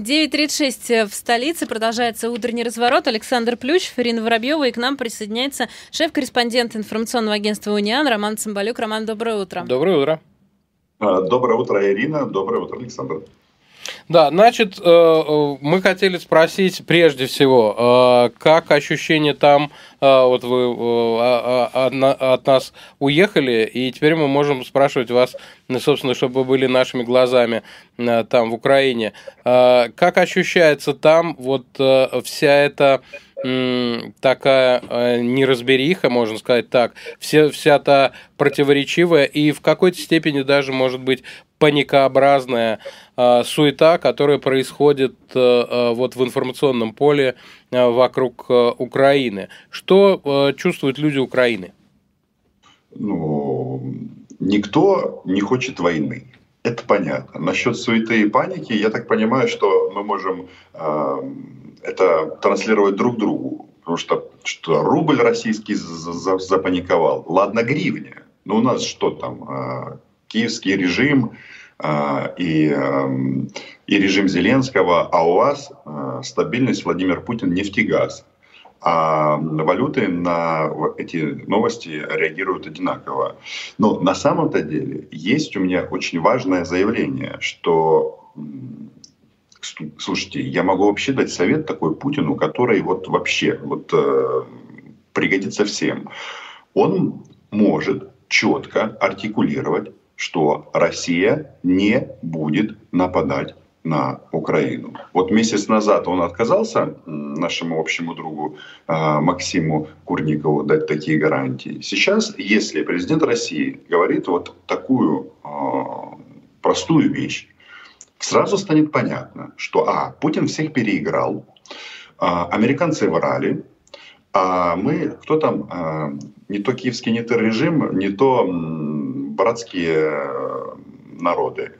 9.36 в столице. Продолжается утренний разворот. Александр Плющев, Ирина Воробьева. И к нам присоединяется шеф-корреспондент информационного агентства «Униан» Роман Цымбалюк. Роман, доброе утро. Доброе утро. А, доброе утро, Ирина. Доброе утро, Александр. Да, значит, э, э, мы хотели спросить прежде всего, э, как ощущение там, вот вы а, а, от нас уехали, и теперь мы можем спрашивать вас, ну, собственно, чтобы вы были нашими глазами там в Украине, как ощущается там вот вся эта такая неразбериха, можно сказать так, вся, вся та противоречивая и в какой-то степени даже, может быть, паникообразная э, суета, которая происходит э, э, вот в информационном поле э, вокруг э, Украины. Что э, чувствуют люди Украины? Ну, никто не хочет войны. Это понятно. Насчет суеты и паники, я так понимаю, что мы можем э, это транслировать друг другу. Потому что, что рубль российский запаниковал. Ладно, гривня. Но у нас что там? Э, киевский режим и, эм, и режим Зеленского, а у вас э, стабильность Владимир Путин нефтегаз. А валюты на эти новости реагируют одинаково. Но на самом-то деле есть у меня очень важное заявление, что слушайте, я могу вообще дать совет такой Путину, который вот вообще вот, э, пригодится всем. Он может четко артикулировать что Россия не будет нападать на Украину. Вот месяц назад он отказался нашему общему другу а, Максиму Курникову дать такие гарантии. Сейчас, если президент России говорит вот такую а, простую вещь, сразу станет понятно, что а, Путин всех переиграл, а, американцы врали, а мы, кто там, не то киевский, не то режим, не то братские э, народы.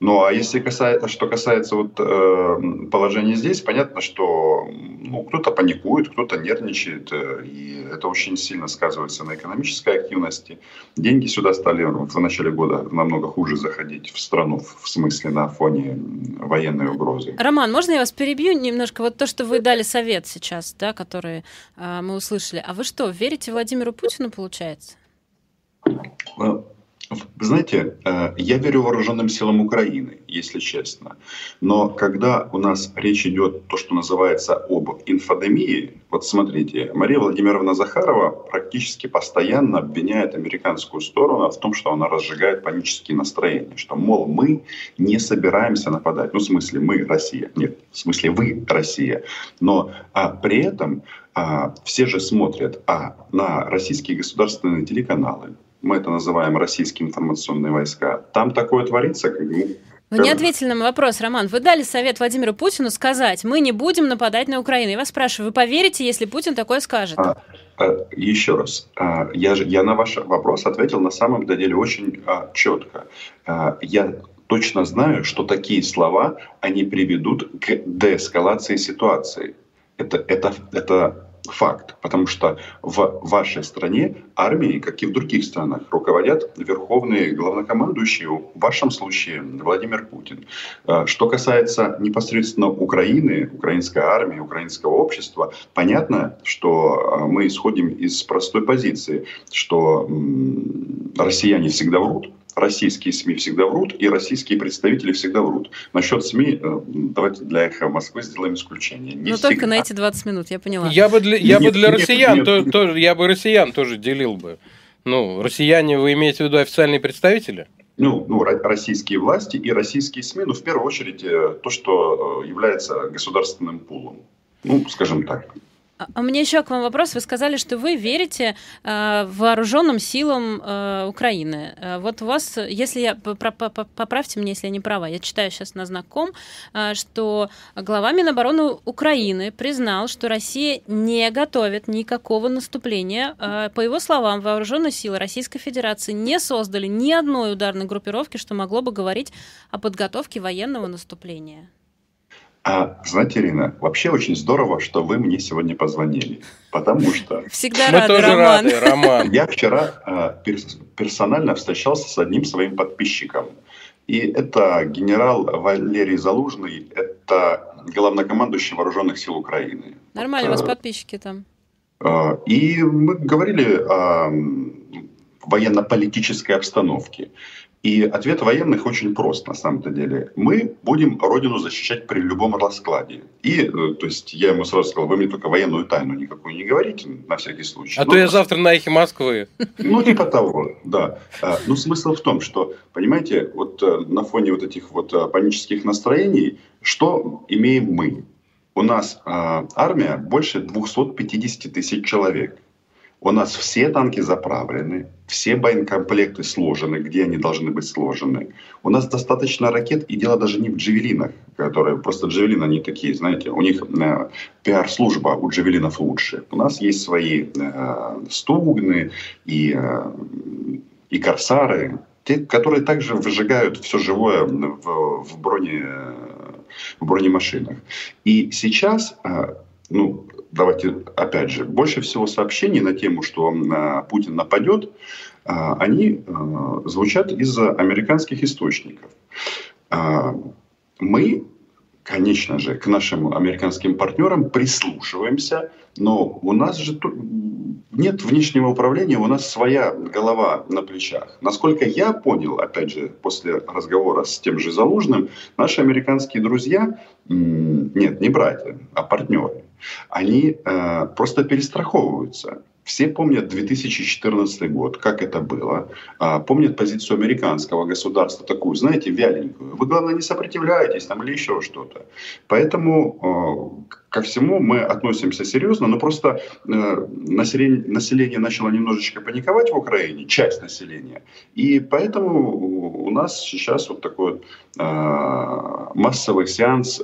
Ну а если касается, что касается вот, э, положения здесь, понятно, что ну, кто-то паникует, кто-то нервничает, э, и это очень сильно сказывается на экономической активности. Деньги сюда стали в начале года намного хуже заходить в страну, в смысле на фоне военной угрозы. Роман, можно я вас перебью немножко? Вот то, что вы дали совет сейчас, да, который э, мы услышали. А вы что, верите Владимиру Путину, получается? Ну, вы знаете, э, я верю вооруженным силам Украины, если честно. Но когда у нас речь идет то, что называется об инфодемии, вот смотрите, Мария Владимировна Захарова практически постоянно обвиняет американскую сторону в том, что она разжигает панические настроения, что, мол, мы не собираемся нападать. Ну, в смысле, мы Россия. Нет, в смысле, вы Россия. Но а, при этом а, все же смотрят а, на российские государственные телеканалы, мы это называем российские информационные войска, там такое творится, как ну, вы не ответили на мой вопрос, Роман. Вы дали совет Владимиру Путину сказать, мы не будем нападать на Украину. Я вас спрашиваю, вы поверите, если Путин такое скажет? А, а, еще раз, а, я, же, я на ваш вопрос ответил на самом деле очень а, четко. А, я точно знаю, что такие слова, они приведут к деэскалации ситуации. Это, это, это факт, потому что в вашей стране армией, как и в других странах, руководят верховные главнокомандующие, в вашем случае Владимир Путин. Э, что касается непосредственно Украины, украинской армии, украинского общества, понятно, что э, мы исходим из простой позиции, что россияне всегда врут, российские СМИ всегда врут, и российские представители всегда врут. Насчет СМИ, э, давайте для «Эхо Москвы» сделаем исключение. Не Но всегда. только на эти 20 минут, я поняла. Я бы для, я нет, бы для нет, россиян, нет, то, нет. То, я бы россиян тоже делил бы. Ну, россияне, вы имеете в виду официальные представители? ну, ну, российские власти и российские СМИ, ну, в первую очередь, э, то, что э, является государственным пулом. Ну, скажем так. А, а меня еще к вам вопрос. Вы сказали, что вы верите э, вооруженным силам э, Украины. Э, вот у вас, если я поправьте меня, если я не права, я читаю сейчас на знаком, э, что глава Минобороны Украины признал, что Россия не готовит никакого наступления. Э, по его словам, вооруженные силы Российской Федерации не создали ни одной ударной группировки, что могло бы говорить о подготовке военного наступления. А знаете, Ирина, вообще очень здорово, что вы мне сегодня позвонили, потому что... Всегда Мы рады, тоже Роман. рады, Роман. Я вчера э, персонально встречался с одним своим подписчиком. И это генерал Валерий Залужный, это это главнокомандующий вооруженных сил Украины. Нормально, у вас подписчики там. И мы говорили о военно-политической обстановке. И ответ военных очень прост на самом-то деле. Мы будем родину защищать при любом раскладе. И, э, то есть, я ему сразу сказал, вы мне только военную тайну никакую не говорите, на всякий случай. А Но, то я завтра на эхе Москвы. Ну, типа того, да. А, Но ну, смысл в том, что, понимаете, вот э, на фоне вот этих вот э, панических настроений, что имеем мы? У нас а, армия больше 250 тысяч человек. У нас все танки заправлены, все боекомплекты сложены, где они должны быть сложены. У нас достаточно ракет, и дело даже не в джавелинах, которые просто джавелины, они такие, знаете, у них э, пиар-служба у джавелинов лучше. У нас есть свои э, стугны и, э, и корсары, те, которые также выжигают все живое в, в, броне, в бронемашинах. И сейчас, э, ну, давайте опять же, больше всего сообщений на тему, что э, Путин нападет, э, они э, звучат из американских источников. Мы, конечно же, к нашим американским партнерам прислушиваемся, но у нас же нет внешнего управления, у нас своя голова на плечах. Насколько я понял, опять же, после разговора с тем же Залужным, наши американские друзья, нет, не братья, а партнеры, они э, просто перестраховываются. Все помнят 2014 год, как это было. А, помнят позицию американского государства такую, знаете, вяленькую. Вы, главное, не сопротивляетесь там или еще что-то. Поэтому э, ко всему мы относимся серьезно, но просто э, население, население начало немножечко паниковать в Украине, часть населения. И поэтому у нас сейчас вот такой э, массовый сеанс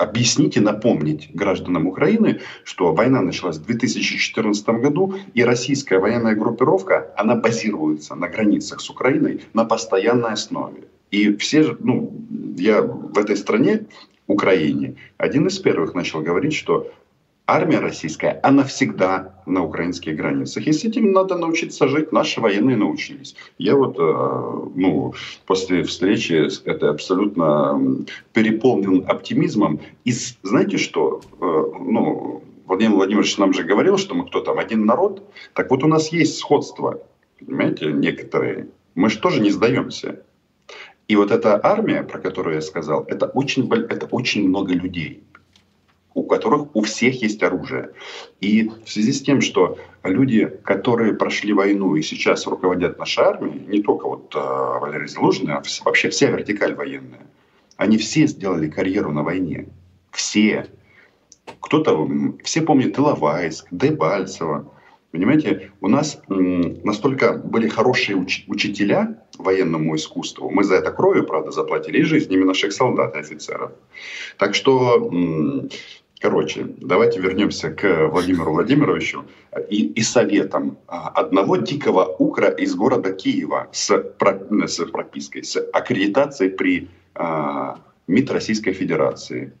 объяснить и напомнить гражданам Украины, что война началась в 2014 году, и российская военная группировка, она базируется на границах с Украиной на постоянной основе. И все ну, я в этой стране, Украине, один из первых начал говорить, что армия российская, она всегда на украинских границах. И с этим надо научиться жить. Наши военные научились. Я вот, э, ну, после встречи с этой абсолютно переполнен оптимизмом. И знаете что? Э, ну, Владимир Владимирович нам же говорил, что мы кто там, один народ. Так вот у нас есть сходство, понимаете, некоторые. Мы же тоже не сдаемся. И вот эта армия, про которую я сказал, это очень, это очень много людей у которых у всех есть оружие. И в связи с тем, что люди, которые прошли войну и сейчас руководят нашей армией, не только вот э, Валерий Залужный, а вообще вся вертикаль военная, они все сделали карьеру на войне. Все. Кто-то, все помнят Иловайск, Дебальцево. Понимаете, у нас настолько были хорошие уч- учителя военному искусству. Мы за это кровью, правда, заплатили и жизнями наших солдат и офицеров. Так что Короче, давайте вернемся к Владимиру Владимировичу и, и советам а, одного дикого укра из города Киева с, с пропиской, с аккредитацией при а, МИД Российской Федерации.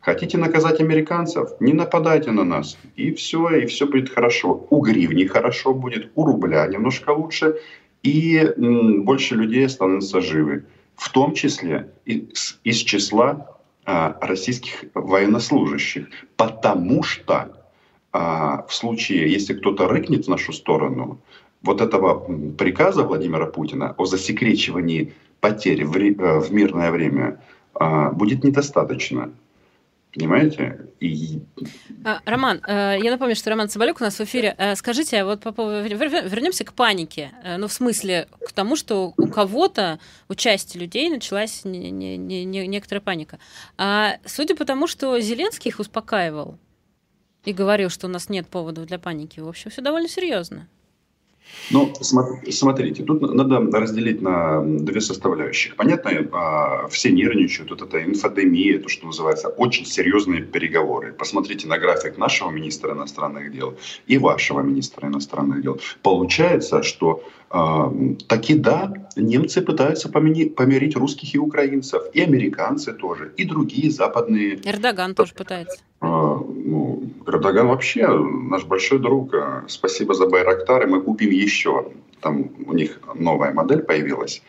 Хотите наказать американцев? Не нападайте на нас. И все, и все будет хорошо. У гривни хорошо будет, у рубля немножко лучше. И больше людей становятся живы. В том числе из, из числа а, российских военнослужащих, потому что а, в случае, если кто-то рыкнет в нашу сторону, вот этого приказа Владимира Путина о засекречивании потерь в, э, в мирное время а, будет недостаточно. Понимаете? И... А, Роман, э, я напомню, что Роман Соболюк у нас в эфире. Э, скажите, а вот вернемся к панике. Э, ну, в смысле, к тому, что у кого-то, у части людей началась не, не, не, некоторая паника. А судя по тому, что Зеленский их успокаивал и говорил, что у нас нет поводов для паники, в общем, все довольно серьезно. Ну, смотрите, тут надо разделить на две составляющих. Понятно, а, все нервничают, вот это инфодемия, то, что называется, очень серьезные переговоры. Посмотрите на график нашего министра иностранных дел и вашего министра иностранных дел. Получается, что таки да, немцы пытаются помирить русских и украинцев, и американцы тоже, и другие западные. Эрдоган тоже пытается. А, ну, Эрдоган вообще наш большой друг. Спасибо за Байрактары, мы купим еще. там у них новая модель появилась.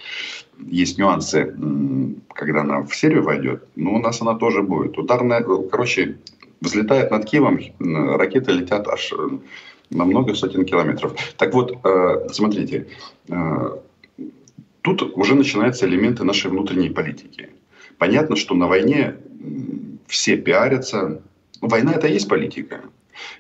Есть нюансы, когда она в серию войдет, но у нас она тоже будет. Ударная, короче, взлетает над Киевом, ракеты летят аж э, на много сотен километров. Так вот, э, смотрите, э, тут уже начинаются элементы нашей внутренней политики. Понятно, что на войне все пиарятся. Война это и есть политика.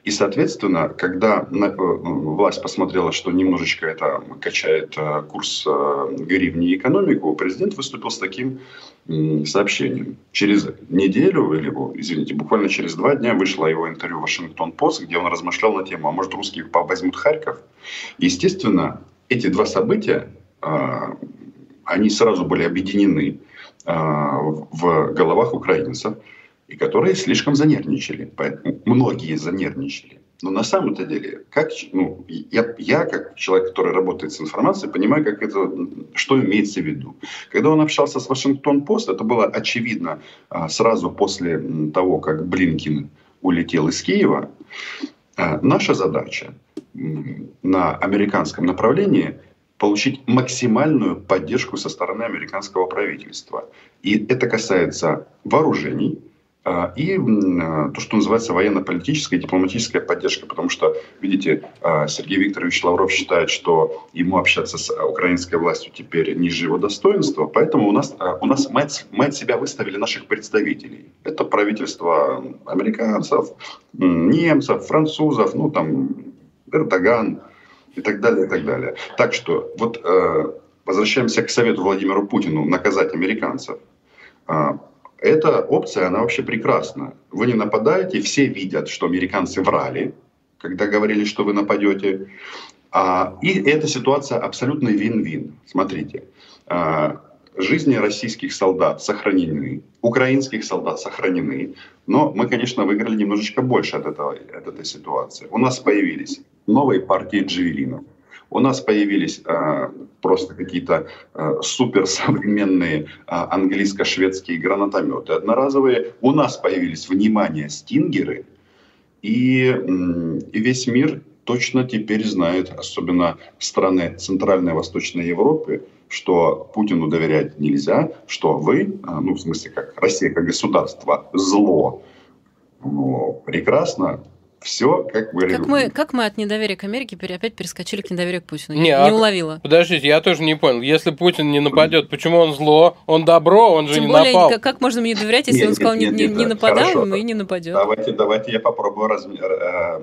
И, соответственно, когда э, власть посмотрела, что немножечко это качает э, курс э, гривни и экономику, президент выступил с таким сообщением. Через неделю, или, извините, буквально через два дня вышло его интервью в Вашингтон-Пост, где он размышлял на тему, а может русские возьмут Харьков? Естественно, эти два события, они сразу были объединены в головах украинцев – и которые слишком занервничали. Поэтому многие занервничали. Но на самом-то деле, как, ну, я, я, как человек, который работает с информацией, понимаю, как это, что имеется в виду. Когда он общался с Вашингтон-Пост, это было очевидно а, сразу после того, как Блинкин улетел из Киева. А, наша задача на американском направлении получить максимальную поддержку со стороны американского правительства. И это касается вооружений, и а, то, что называется военно-политическая и дипломатическая поддержка, потому что, видите, а, Сергей Викторович Лавров считает, что ему общаться с украинской властью теперь ниже его достоинства, поэтому у нас, у нас мы, от, мы от себя выставили наших представителей. Это правительство американцев, немцев, французов, ну там Эрдоган и так далее, и так далее. Так что вот возвращаемся к совету Владимиру Путину наказать американцев эта опция, она вообще прекрасна. Вы не нападаете, все видят, что американцы врали, когда говорили, что вы нападете. А, и эта ситуация абсолютно вин-вин. Смотрите, а, жизни российских солдат сохранены, украинских солдат сохранены, но мы, конечно, выиграли немножечко больше от, этого, от этой ситуации. У нас появились новые партии джевелинов – у нас появились э, просто какие-то э, суперсовременные э, английско-шведские гранатометы одноразовые. У нас появились, внимание, стингеры. И, весь мир точно теперь знает, особенно страны Центральной и Восточной Европы, что Путину доверять нельзя, что вы, ну, в смысле, как Россия, как государство, зло. Ну, прекрасно, все, как мы как мы, как мы от недоверия к Америке опять перескочили к недоверию к Путину? Не, не а, уловила. Подождите, я тоже не понял. Если Путин не нападет, почему он зло? Он добро, он же Тем не более, напал. Как, как можно мне доверять, если нет, он сказал, нет, нет, не, не нападал, и не нападет? Давайте, давайте я попробую раз, э,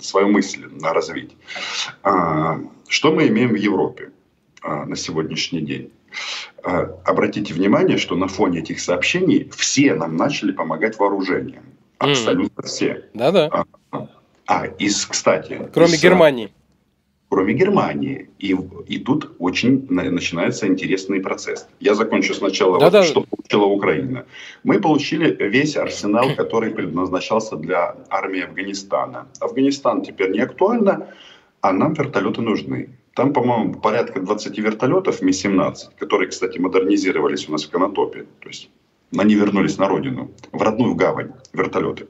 свою мысль развить. А, что мы имеем в Европе а, на сегодняшний день? А, обратите внимание, что на фоне этих сообщений все нам начали помогать вооружением. Абсолютно mm. все. Да-да. А, а, из, кстати... Кроме из, Германии. Кроме Германии. И, и тут очень начинается интересный процесс. Я закончу сначала, да, вот, да. что получила Украина. Мы получили весь арсенал, который предназначался для армии Афганистана. Афганистан теперь не актуально, а нам вертолеты нужны. Там, по-моему, порядка 20 вертолетов Ми-17, которые, кстати, модернизировались у нас в Конотопе. То есть они вернулись на родину, в родную гавань, вертолеты.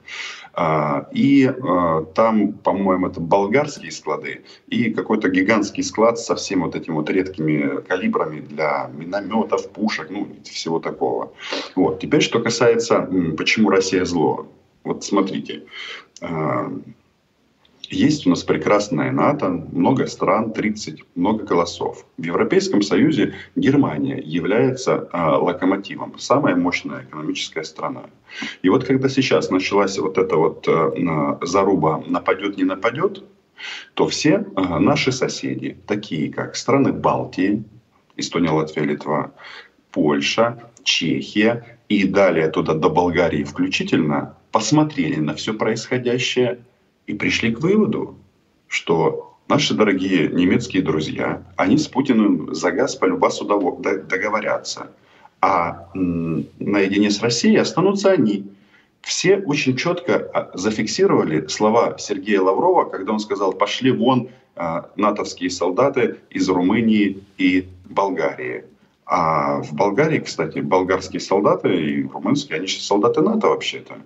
А, и а, там, по-моему, это болгарские склады и какой-то гигантский склад со всеми вот этими вот редкими калибрами для минометов, пушек, ну, всего такого. Вот. Теперь, что касается, почему Россия зло. Вот смотрите, а, есть у нас прекрасная НАТО, много стран, 30, много голосов. В Европейском Союзе Германия является а, локомотивом, самая мощная экономическая страна. И вот когда сейчас началась вот эта вот а, заруба «нападет, не нападет», то все а, наши соседи, такие как страны Балтии, Эстония, Латвия, Литва, Польша, Чехия и далее туда до Болгарии включительно, посмотрели на все происходящее – и пришли к выводу, что наши дорогие немецкие друзья, они с Путиным за газ по любасу договорятся. А наедине с Россией останутся они. Все очень четко а, зафиксировали слова Сергея Лаврова, когда он сказал, пошли вон а, натовские солдаты из Румынии и Болгарии. А в Болгарии, кстати, болгарские солдаты и румынские, они же солдаты НАТО вообще-то.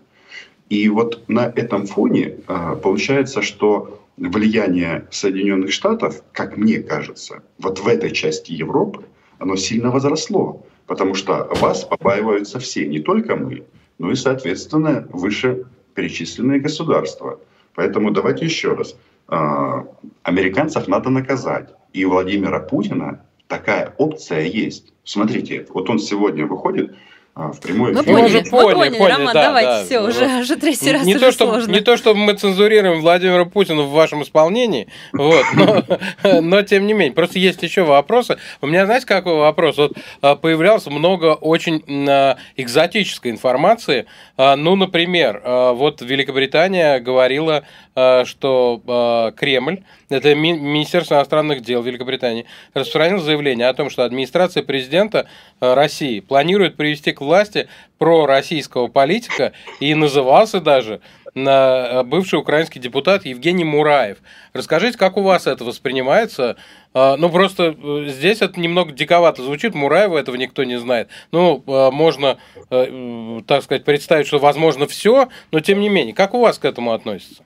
И вот на этом фоне а, получается, что влияние Соединенных Штатов, как мне кажется, вот в этой части Европы, оно сильно возросло. Потому что вас побаиваются все, не только мы, но и, соответственно, выше перечисленные государства. Поэтому давайте еще раз. А, американцев надо наказать. И у Владимира Путина такая опция есть. Смотрите, вот он сегодня выходит а, в прямой эфир. Мы поняли, мы поняли, поняли, поняли Роман, да, давайте, да, все, уже, уже третий раз не уже то, что, сложно. Не то, чтобы мы цензурируем Владимира Путина в вашем исполнении, вот, но, но тем не менее. Просто есть еще вопросы. У меня, знаете, какой вопрос? Вот а, появлялось много очень а, экзотической информации. Ну, например, вот Великобритания говорила, что Кремль это Министерство иностранных дел Великобритании, распространило заявление о том, что администрация президента России планирует привести к власти пророссийского политика и назывался даже э, бывший украинский депутат Евгений Мураев. Расскажите, как у вас это воспринимается? Э, ну, просто здесь это немного диковато звучит, Мураева этого никто не знает. Ну, можно, так сказать, представить, что возможно все, но тем не менее, как у вас к этому относится?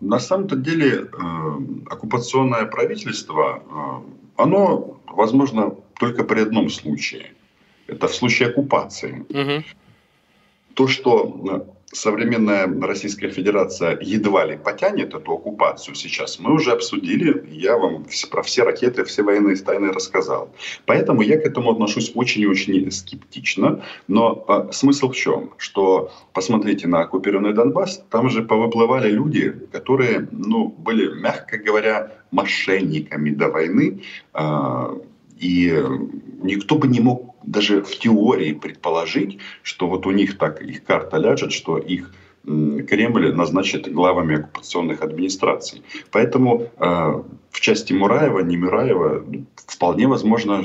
На самом-то деле э, оккупационное правительство, э, оно возможно только при одном случае. Это в случае оккупации. Угу. То, что э, современная Российская Федерация едва ли потянет эту оккупацию сейчас, мы уже обсудили, я вам про все ракеты, все военные тайны рассказал. Поэтому я к этому отношусь очень и очень скептично. Но а, смысл в чем? Что посмотрите на оккупированный Донбасс, там же повыплывали люди, которые ну, были, мягко говоря, мошенниками до войны. А, и никто бы не мог даже в теории предположить, что вот у них так их карта ляжет, что их Кремль назначит главами оккупационных администраций. Поэтому э, в части Мураева, не Мураева, вполне возможно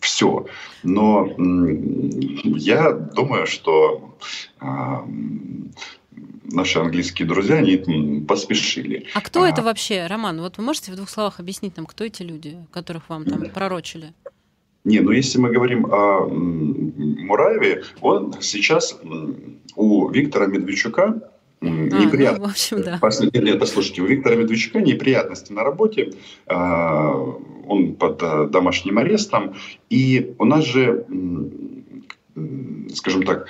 все. Но э, я думаю, что э, наши английские друзья, они поспешили. А кто а, это вообще, Роман? Вот вы можете в двух словах объяснить нам, кто эти люди, которых вам там пророчили? Не, ну если мы говорим о Мураеве, он сейчас у Виктора Медведчука неприятности. А, ну, в общем, да. Последние, послушайте, у Виктора Медведчука неприятности на работе, а, он под а, домашним арестом, и у нас же, скажем так,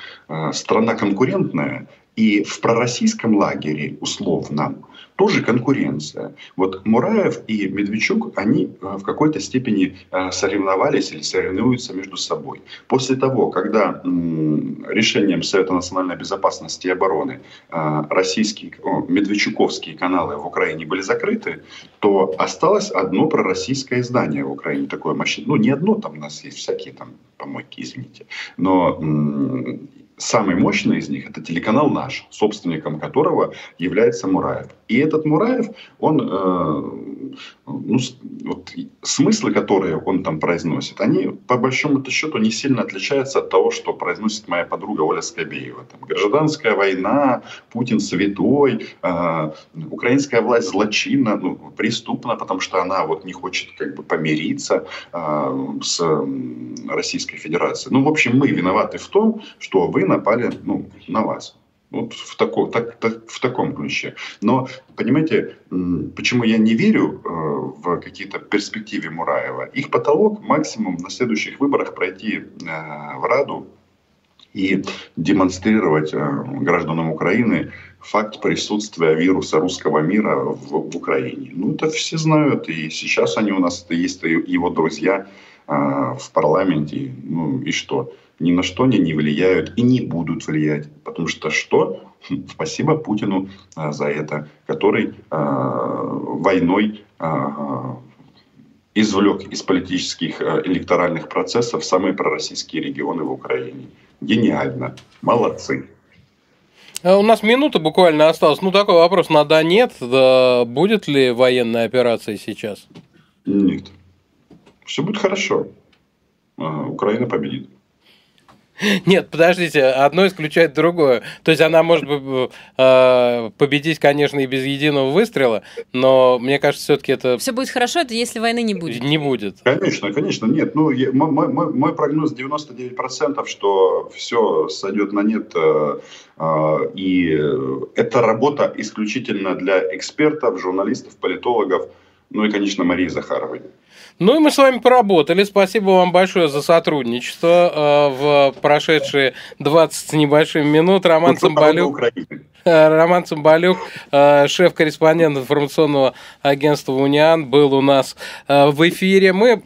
страна конкурентная, и в пророссийском лагере, условно, тоже конкуренция. Вот Мураев и Медведчук, они э, в какой-то степени э, соревновались или соревнуются между собой. После того, когда решением Совета национальной безопасности и обороны э, российские, медведчуковские каналы в Украине были закрыты, то осталось одно пророссийское издание в Украине, такое мощное. Ну, не одно, там у нас есть всякие там помойки, извините. Но самый мощный из них – это телеканал «Наш», собственником которого является Мураев. И этот Мураев, он, э, ну, вот, смыслы, которые он там произносит, они по большому счету не сильно отличаются от того, что произносит моя подруга Оля Скобеева. Там, гражданская война, Путин святой, э, украинская власть злочинна, ну, преступна, потому что она вот не хочет как бы помириться э, с Российской Федерацией. Ну, в общем, мы виноваты в том, что вы напали ну, на вас. Вот в, тако, так, так, в таком ключе. Но, понимаете, почему я не верю э, в какие-то перспективы Мураева? Их потолок максимум на следующих выборах пройти э, в Раду и демонстрировать э, гражданам Украины факт присутствия вируса русского мира в, в Украине. Ну, это все знают, и сейчас они у нас, это есть его друзья в парламенте. Ну, и что? ни на что они не влияют и не будут влиять. Потому что что? Хм, спасибо Путину а, за это, который а, войной а, извлек из политических а, электоральных процессов самые пророссийские регионы в Украине. Гениально. Молодцы. А у нас минута буквально осталась. Ну, такой вопрос на да нет. Да, будет ли военная операция сейчас? Нет. Все будет хорошо. А, Украина победит. Нет, подождите, одно исключает другое. То есть она может э, победить, конечно, и без единого выстрела, но мне кажется, все-таки это... Все будет хорошо, это если войны не будет. Не будет. Конечно, конечно, нет. Ну, мой, мой, мой прогноз 99%, что все сойдет на нет, э, э, и это работа исключительно для экспертов, журналистов, политологов, ну и, конечно, Марии Захаровой. Ну и мы с вами поработали. Спасибо вам большое за сотрудничество э, в прошедшие 20 с небольшим минут. Роман ну, Цымбалюк. Роман Цымбалюк, э, шеф-корреспондент информационного агентства «Униан», был у нас э, в эфире. Мы